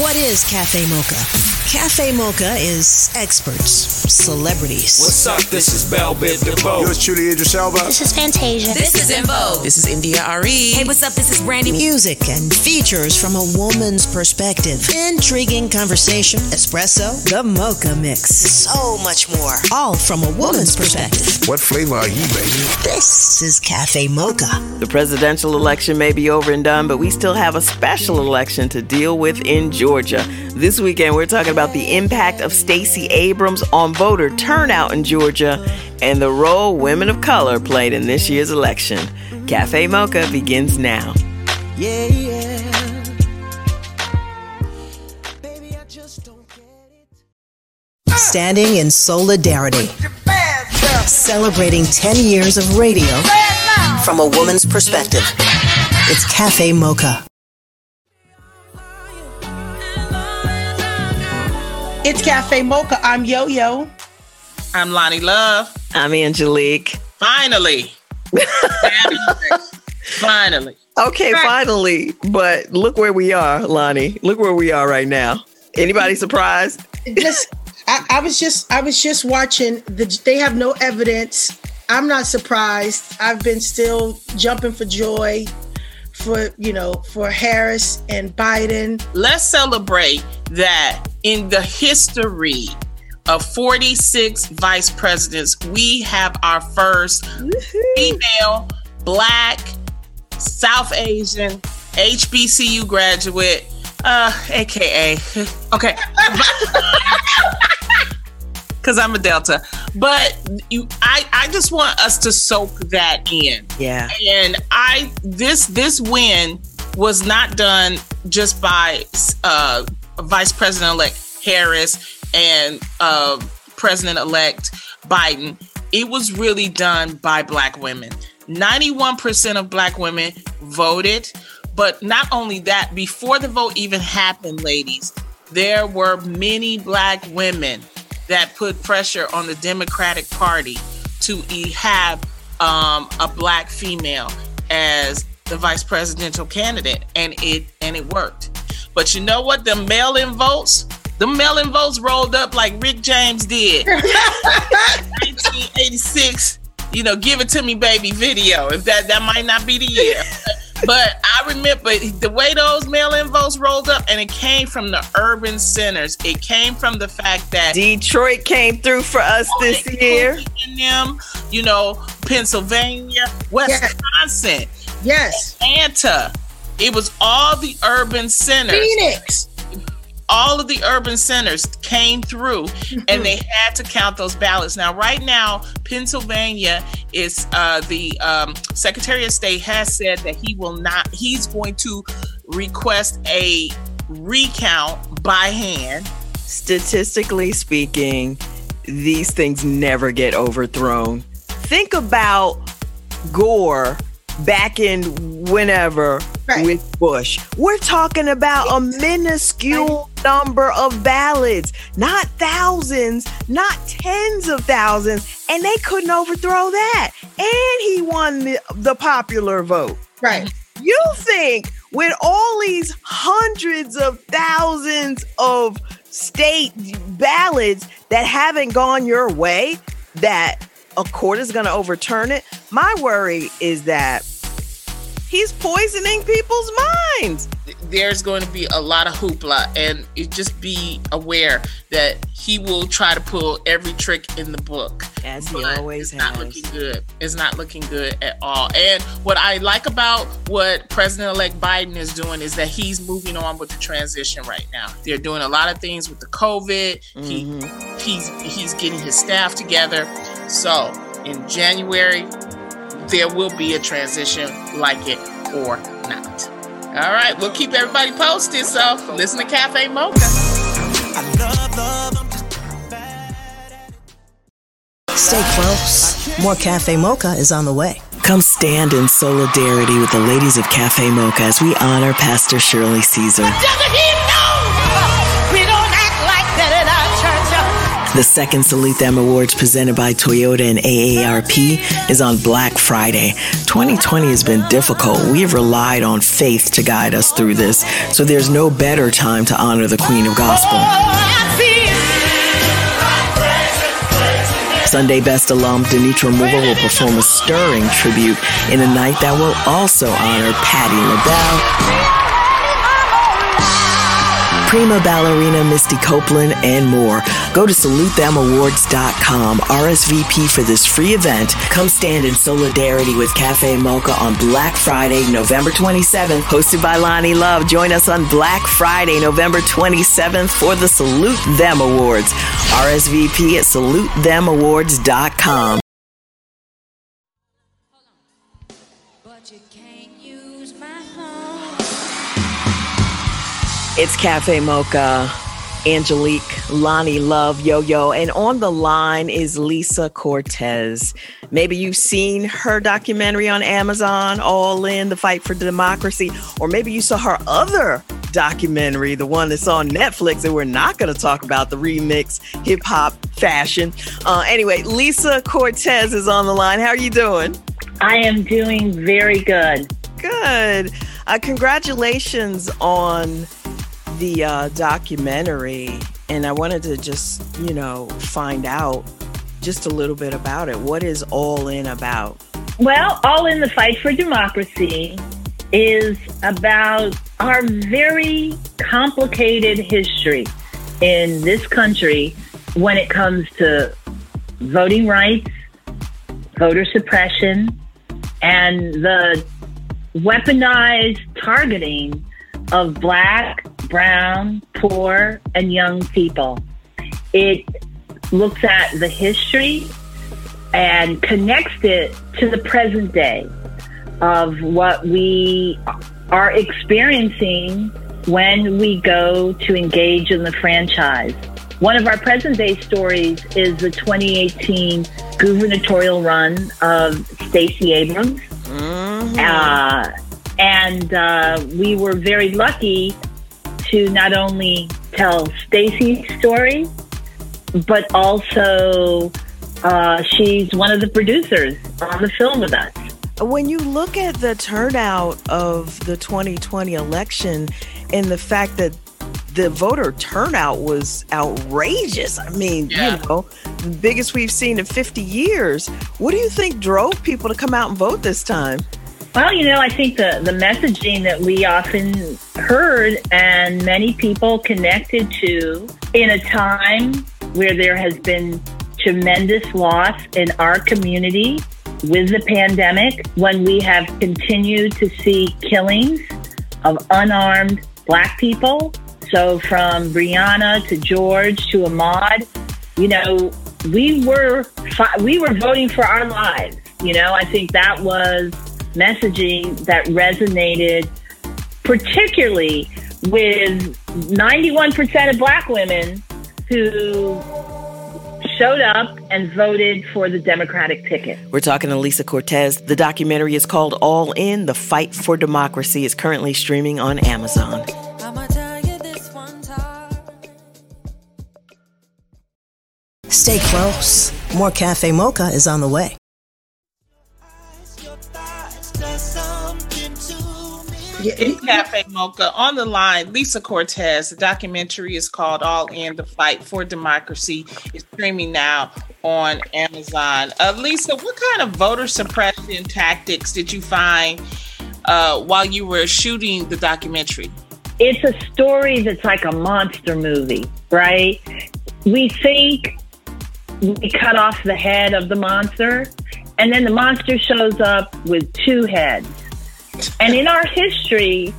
What is Cafe Mocha? Cafe Mocha is experts, celebrities. What's up? This is Bell Biv DeVoe. Yours truly, Idris Elba. This is Fantasia. This is En Vogue. This is India Re. Hey, what's up? This is Brandy. Music and features from a woman's perspective. Intriguing conversation, espresso, the mocha mix. So much more. All from a woman's perspective. What flavor are you, baby? This is Cafe Mocha. The presidential election may be over and done, but we still have a special election to deal with in Georgia. This weekend, we're talking about the impact of Stacey Abrams on voter turnout in Georgia and the role women of color played in this year's election. Cafe Mocha begins now. Yeah, yeah. Standing in solidarity. Celebrating 10 years of radio from a woman's perspective. It's Cafe Mocha. It's Cafe Mocha. I'm Yo Yo. I'm Lonnie Love. I'm Angelique. Finally. Finally. Okay, finally. But look where we are, Lonnie. Look where we are right now. Anybody surprised? Just, I, I was just, I was just watching. The, they have no evidence. I'm not surprised. I've been still jumping for joy for you know for Harris and Biden. Let's celebrate that in the history of 46 vice presidents, we have our 1st female, black, South Asian, HBCU graduate, uh, aka, okay, because I'm a Delta. But you, I, I just want us to soak that in. Yeah. And I, this, this win was not done just by uh, Vice President elect Harris and uh, President elect Biden. It was really done by Black women. 91% of Black women voted. But not only that, before the vote even happened, ladies, there were many Black women that put pressure on the Democratic Party to have um, a Black female as the vice presidential candidate, and it and it worked. But you know what? The mail-in votes, the mail-in votes rolled up like Rick James did. 1986, you know, give it to me, baby video. If that that might not be the year. But I remember the way those mail-in votes rolled up, and it came from the urban centers. It came from the fact that Detroit came through for us oh, this year. In them, you know, Pennsylvania, Wisconsin, Yes, Atlanta. It was all the urban centers. Phoenix. All of the urban centers came through and they had to count those ballots. Now, right now, Pennsylvania is uh, the um, Secretary of State has said that he will not, he's going to request a recount by hand. Statistically speaking, these things never get overthrown. Think about Gore back in whenever Right. with Bush. We're talking about a minuscule number of ballots, not thousands, not tens of thousands, and they couldn't overthrow that. And he won the, the popular vote. Right. You think with all these hundreds of thousands of state ballots that haven't gone your way, that a court is going to overturn it? My worry is that he's poisoning people's minds. There's going to be a lot of hoopla, and it just be aware that he will try to pull every trick in the book. As he always it's not has. looking good. It's not looking good at all. And what I like about what President-elect Biden is doing is that he's moving on with the transition right now. They're doing a lot of things with the COVID. He mm-hmm. he's he's getting his staff together. So in January, there will be a transition, like it or not. All right, we'll keep everybody posted. So listen to Cafe Mocha. Stay close. More Cafe Mocha is on the way. Come stand in solidarity with the ladies of Cafe Mocha as we honor Pastor Shirley Caesar. The second Salute Them Awards presented by Toyota and AARP is on Black Friday. 2020 has been difficult. We have relied on faith to guide us through this, so there's no better time to honor the Queen of Gospel. Sunday Best alum Denitra Moore will perform a stirring tribute in a night that will also honor Patti LaBelle prima ballerina Misty Copeland, and more. Go to salutethemawards.com, RSVP for this free event. Come stand in solidarity with Cafe Mocha on Black Friday, November 27th, hosted by Lonnie Love. Join us on Black Friday, November 27th for the Salute Them Awards. RSVP at salutethemawards.com. It's Cafe Mocha, Angelique, Lonnie Love, Yo Yo, and on the line is Lisa Cortez. Maybe you've seen her documentary on Amazon, All In the Fight for Democracy, or maybe you saw her other documentary, the one that's on Netflix, and we're not going to talk about the remix hip hop fashion. Uh, anyway, Lisa Cortez is on the line. How are you doing? I am doing very good. Good. Uh, congratulations on the uh, documentary, and I wanted to just, you know, find out just a little bit about it. What is All In about? Well, All In the Fight for Democracy is about our very complicated history in this country when it comes to voting rights, voter suppression, and the weaponized targeting of black, brown, poor, and young people. It looks at the history and connects it to the present day of what we are experiencing when we go to engage in the franchise. One of our present day stories is the 2018 gubernatorial run of Stacey Abrams. Mm-hmm. Uh, and uh, we were very lucky to not only tell Stacey's story, but also uh, she's one of the producers on the film with us. When you look at the turnout of the 2020 election and the fact that the voter turnout was outrageous. I mean, yeah. you know, the biggest we've seen in 50 years. What do you think drove people to come out and vote this time? Well, you know, I think the, the messaging that we often heard and many people connected to in a time where there has been tremendous loss in our community with the pandemic, when we have continued to see killings of unarmed black people. So from Breonna to George to Ahmaud, you know, we were we were voting for our lives. You know, I think that was messaging that resonated particularly with 91% of black women who showed up and voted for the Democratic ticket. We're talking to Lisa Cortez. The documentary is called All In The Fight for Democracy. is currently streaming on Amazon. Stay close. More Cafe Mocha is on the way. Yeah, Cafe Mocha on the line. Lisa Cortez. The documentary is called All In the Fight for Democracy. It's streaming now on Amazon. Uh, Lisa, what kind of voter suppression tactics did you find uh, while you were shooting the documentary? It's a story that's like a monster movie, right? We think we cut off the head of the monster, and then the monster shows up with two heads and in our history,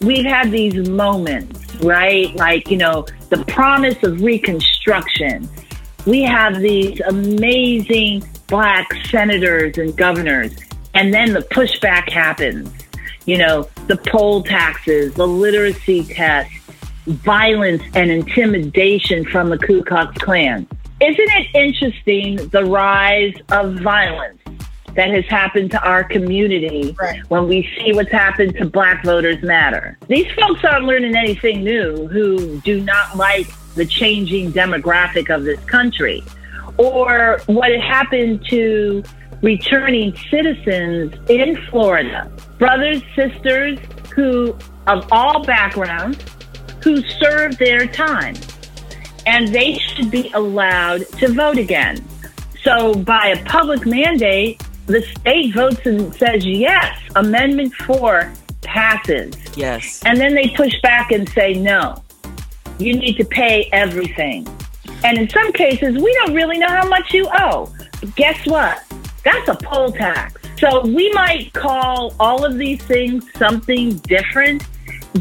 we've had these moments, right? Like, you know, the promise of Reconstruction. We have these amazing black senators and governors, and then the pushback happens. You know, the poll taxes, the literacy test, violence and intimidation from the Ku Klux Klan. Isn't it interesting the rise of violence? That has happened to our community right. when we see what's happened to Black Voters Matter. These folks aren't learning anything new who do not like the changing demographic of this country. Or what had happened to returning citizens in Florida, brothers, sisters who, of all backgrounds, who served their time. And they should be allowed to vote again. So, by a public mandate, the state votes and says, yes, Amendment 4 passes. Yes. And then they push back and say, no, you need to pay everything. And in some cases, we don't really know how much you owe. But guess what? That's a poll tax. So we might call all of these things something different,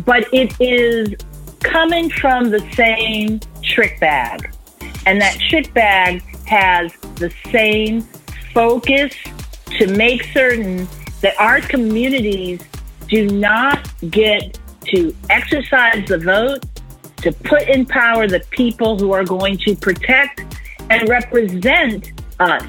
but it is coming from the same trick bag. And that trick bag has the same focus to make certain that our communities do not get to exercise the vote, to put in power the people who are going to protect and represent us.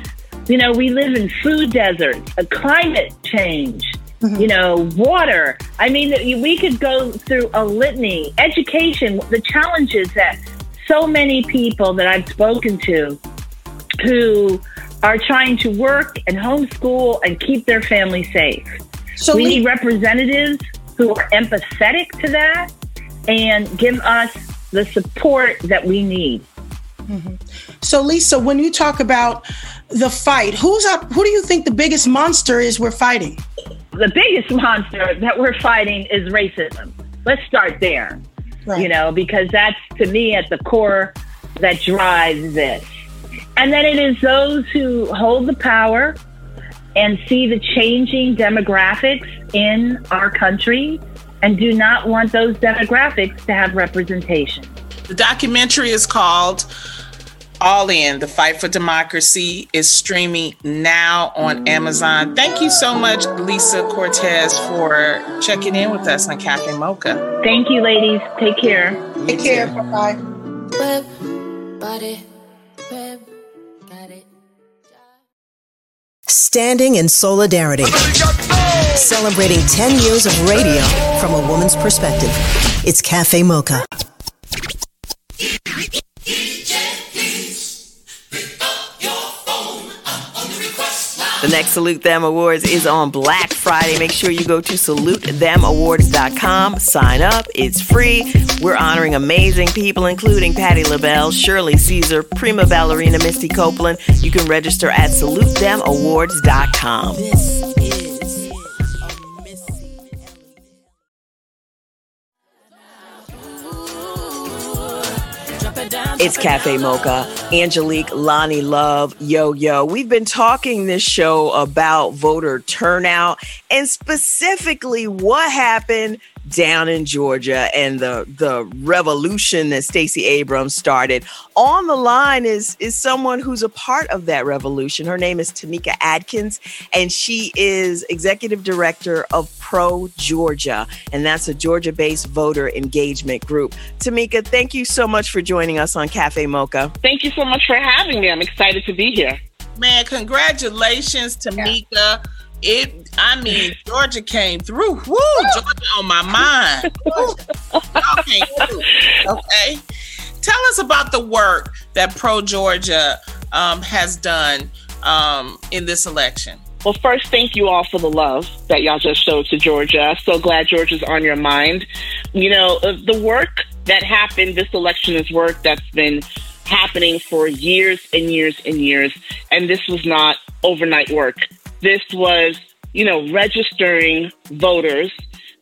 You know, we live in food deserts, a climate change, mm-hmm. you know, water. I mean, we could go through a litany, education, the challenges that so many people that I've spoken to who are trying to work and homeschool and keep their family safe. So we Lee- need representatives who are empathetic to that and give us the support that we need. Mm-hmm. So, Lisa, when you talk about the fight, who's up? Who do you think the biggest monster is we're fighting? The biggest monster that we're fighting is racism. Let's start there. Right. You know, because that's to me at the core that drives this. And then it is those who hold the power and see the changing demographics in our country and do not want those demographics to have representation. The documentary is called All In, The Fight for Democracy is streaming now on Amazon. Thank you so much, Lisa Cortez, for checking in with us on Cafe Mocha. Thank you, ladies. Take care. Take care. Bye. Whip, Standing in solidarity. Celebrating 10 years of radio from a woman's perspective. It's Cafe Mocha. The next Salute Them Awards is on Black Friday. Make sure you go to salutethemawards.com. Sign up. It's free. We're honoring amazing people, including Patti LaBelle, Shirley Caesar, prima ballerina Misty Copeland. You can register at salutethemawards.com. This It's Cafe Mocha, Angelique, Lonnie Love, Yo Yo. We've been talking this show about voter turnout and specifically what happened down in Georgia and the the revolution that Stacey Abrams started. On the line is is someone who's a part of that revolution. Her name is Tamika Atkins, and she is executive director of Pro Georgia, and that's a Georgia-based voter engagement group. Tamika, thank you so much for joining us on Cafe Mocha. Thank you so much for having me. I'm excited to be here. Man, congratulations, Tamika. It, I mean, Georgia came through. Woo, Georgia on my mind. Okay. Tell us about the work that Pro Georgia um, has done um, in this election. Well, first, thank you all for the love that y'all just showed to Georgia. So glad Georgia's on your mind. You know, uh, the work that happened this election is work that's been happening for years and years and years. And this was not overnight work. This was, you know, registering voters.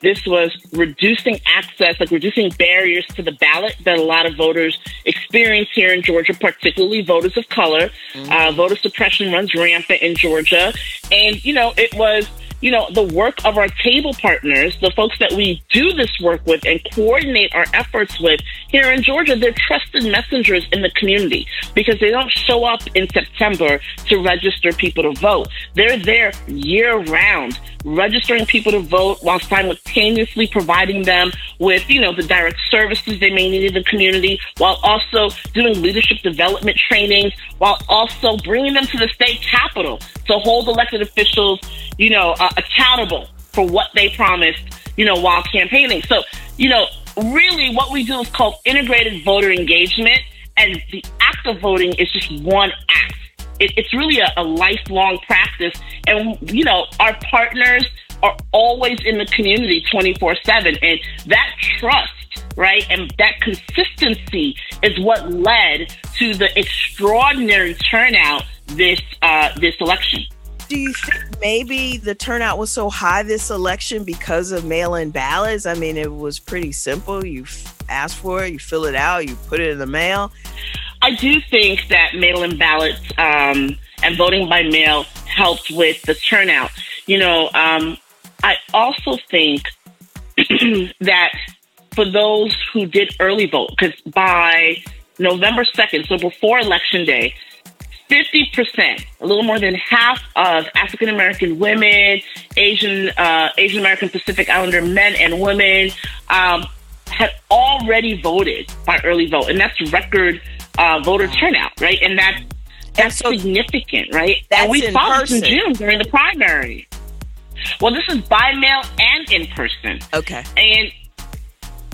This was reducing access, like reducing barriers to the ballot that a lot of voters experience here in Georgia, particularly voters of color. Uh, voter suppression runs rampant in Georgia. And, you know, it was, you know, the work of our table partners, the folks that we do this work with and coordinate our efforts with here in Georgia, they're trusted messengers in the community because they don't show up in September to register people to vote. They're there year round, registering people to vote while simultaneously providing them with, you know, the direct services they may need in the community, while also doing leadership development trainings, while also bringing them to the state capitol to hold elected officials, you know, uh, accountable for what they promised, you know, while campaigning. So, you know, really, what we do is called integrated voter engagement, and the act of voting is just one act. It, it's really a, a lifelong practice, and you know, our partners are always in the community 24 7. And that trust, right, and that consistency is what led to the extraordinary turnout this uh, this election. Do you think maybe the turnout was so high this election because of mail-in ballots? I mean, it was pretty simple. You ask for it, you fill it out, you put it in the mail. I do think that mail-in ballots um, and voting by mail helped with the turnout. You know, um, I also think that for those who did early vote, because by November 2nd, so before Election Day, 50%, a little more than half of African American women, Asian, uh, Asian American Pacific Islander men and women um, had already voted by early vote. And that's record uh, voter turnout, right? And that, that's so, significant, right? That's and we saw person. this in June during the primary. Well, this is by mail and in person. Okay. And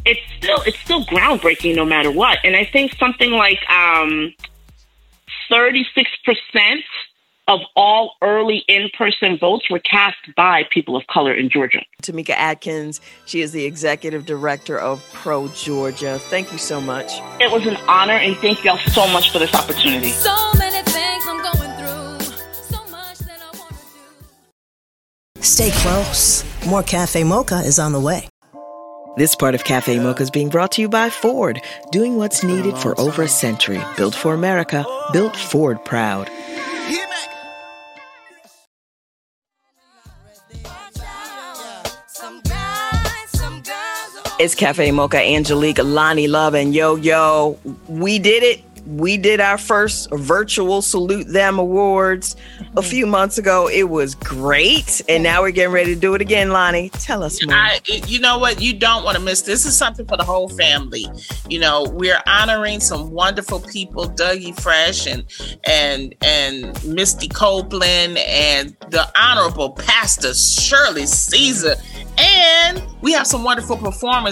it's still it's still groundbreaking no matter what. And I think something like um, 36% of all early in-person votes were cast by people of color in Georgia. Tamika Atkins, she is the executive director of Pro Georgia. Thank you so much. It was an honor and thank y'all so much for this opportunity. So many things I'm going through. So much that I want to do. Stay close. More Cafe Mocha is on the way. This part of Cafe Mocha is being brought to you by Ford, doing what's needed for over a century. Built for America, built Ford proud. It's Cafe Mocha, Angelique, Lonnie Love, and Yo Yo. We did it. We did our first virtual Salute Them Awards a mm-hmm. few months ago. It was great. And now we're getting ready to do it again, Lonnie. Tell us more. I, you know what? You don't want to miss. This is something for the whole family. You know, we're honoring some wonderful people, Dougie Fresh and and and Misty Copeland and the Honorable Pastor Shirley Caesar. And we have some wonderful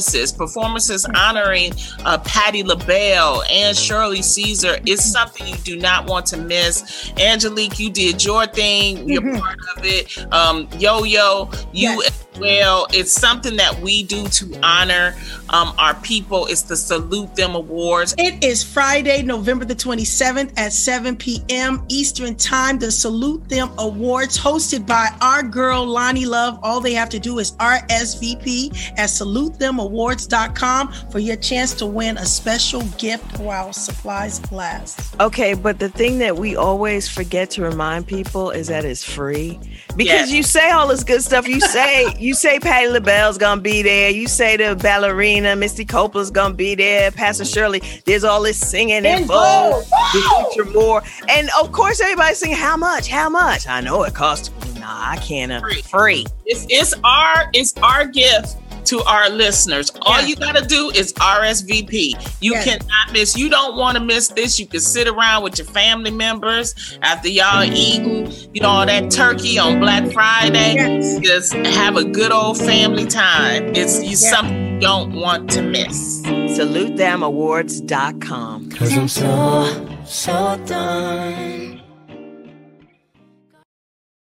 performances. Performances honoring uh, Patti LaBelle and Shirley Caesar is something you do not want to miss. Angelique, you did your thing. You're part of it. Um, Yo Yo, you as well. It's something that we do to honor um, our people. It's the Salute Them Awards. It is Friday, November the 27th at 7 p.m. Eastern Time. The Salute Them Awards, hosted by our girl Lonnie Love. All they have to do is RSVP at salutethemawards.com for your chance to win a special gift while supplies last. Okay, but the thing that we always forget to remind people is that it's free. Because Yes. you say all this good stuff. You say you say Patti LaBelle's gonna be there. You say the ballerina Misty Copeland's gonna be there. Pastor Shirley. There's all this singing and vogue. The future more, and of course everybody's singing. How much? How much? I know it costs. Nah, I can't. uh, Free. Free. It's, it's our it's our gift to our listeners. All you got to do is RSVP. You Yes. cannot miss. You don't want to miss this. You can sit around with your family members after y'all eating, you know, all that turkey on Black Friday. Yes. Just have a good old family time. It's you Yeah. something you don't want to miss. SaluteThemAwards.com. Cause I'm so, so done.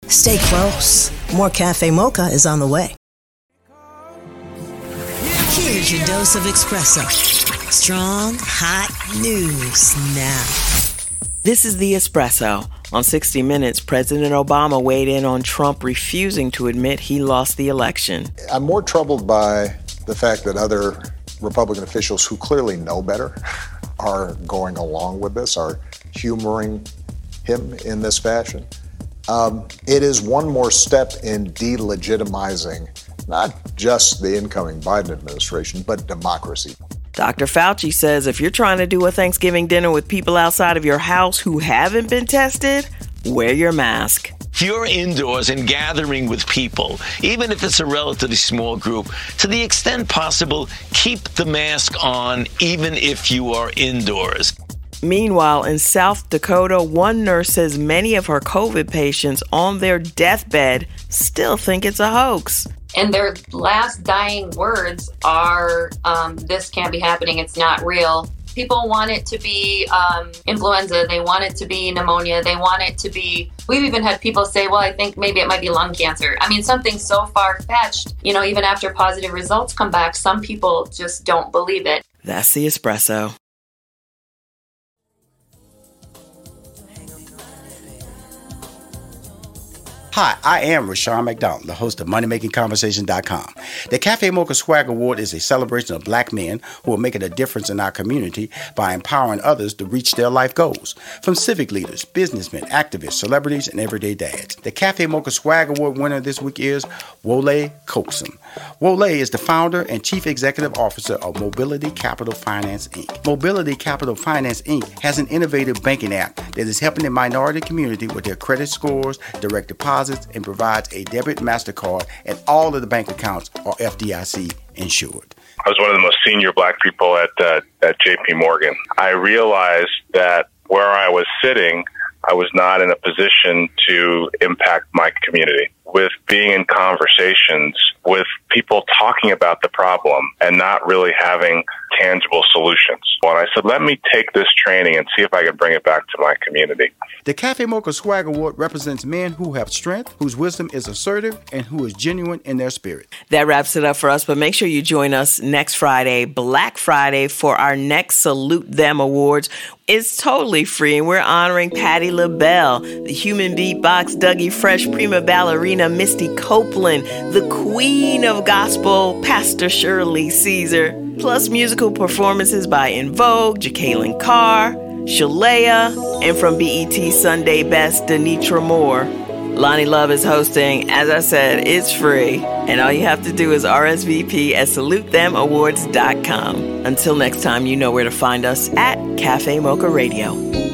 Stay close. More Cafe Mocha is on the way. Here's your dose of espresso. Strong, hot news now. This is The Espresso. On 60 Minutes, President Obama weighed in on Trump refusing to admit he lost the election. I'm more troubled by the fact that other Republican officials who clearly know better are going along with this, are humoring him in this fashion. Um, it is one more step in delegitimizing not just the incoming Biden administration, but democracy. Dr. Fauci says if you're trying to do a Thanksgiving dinner with people outside of your house who haven't been tested, wear your mask. If you're indoors and gathering with people, even if it's a relatively small group, to the extent possible, keep the mask on even if you are indoors. Meanwhile, in South Dakota, one nurse says many of her COVID patients on their deathbed still think it's a hoax. And their last dying words are, um, This can't be happening, it's not real. People want it to be um, influenza, they want it to be pneumonia, they want it to be. We've even had people say, Well, I think maybe it might be lung cancer. I mean, something so far fetched, you know, even after positive results come back, some people just don't believe it. That's the espresso. Hi, I am Rushion McDonald, the host of MoneyMakingConversation.com. The Cafe Mocha Swag Award is a celebration of black men who are making a difference in our community by empowering others to reach their life goals. From civic leaders, businessmen, activists, celebrities, and everyday dads. The Cafe Mocha Swag Award winner this week is Wole Coaxum. Wole is the founder and chief executive officer of Mobility Capital Finance Inc. Mobility Capital Finance Inc. has an innovative banking app that is helping the minority community with their credit scores, direct deposits, and provides a debit MasterCard, and all of the bank accounts are FDIC insured. I was one of the most senior black people at uh, at JP Morgan. I realized that where I was sitting, I was not in a position to impact my community. With being in conversations with people talking about the problem and not really having tangible solutions. And I said, let me take this training and see if I can bring it back to my community. The Cafe Mocha Swag Award represents men who have strength, whose wisdom is assertive, and who is genuine in their spirit. That wraps it up for us, but make sure you join us next Friday, Black Friday, for our next Salute Them Awards. It's totally free, and we're honoring Patti LaBelle, the human beatbox, Dougie Fresh, prima ballerina, Misty Copeland, the queen of gospel, Pastor Shirley Caesar, plus musical performances by En Vogue, Jacqueline Carr, Shalea, and from BET Sunday Best, Denitra Moore. Lonnie Love is hosting. As I said, it's free. And all you have to do is RSVP at salutethemawards.com. Until next time, you know where to find us at Cafe Mocha Radio.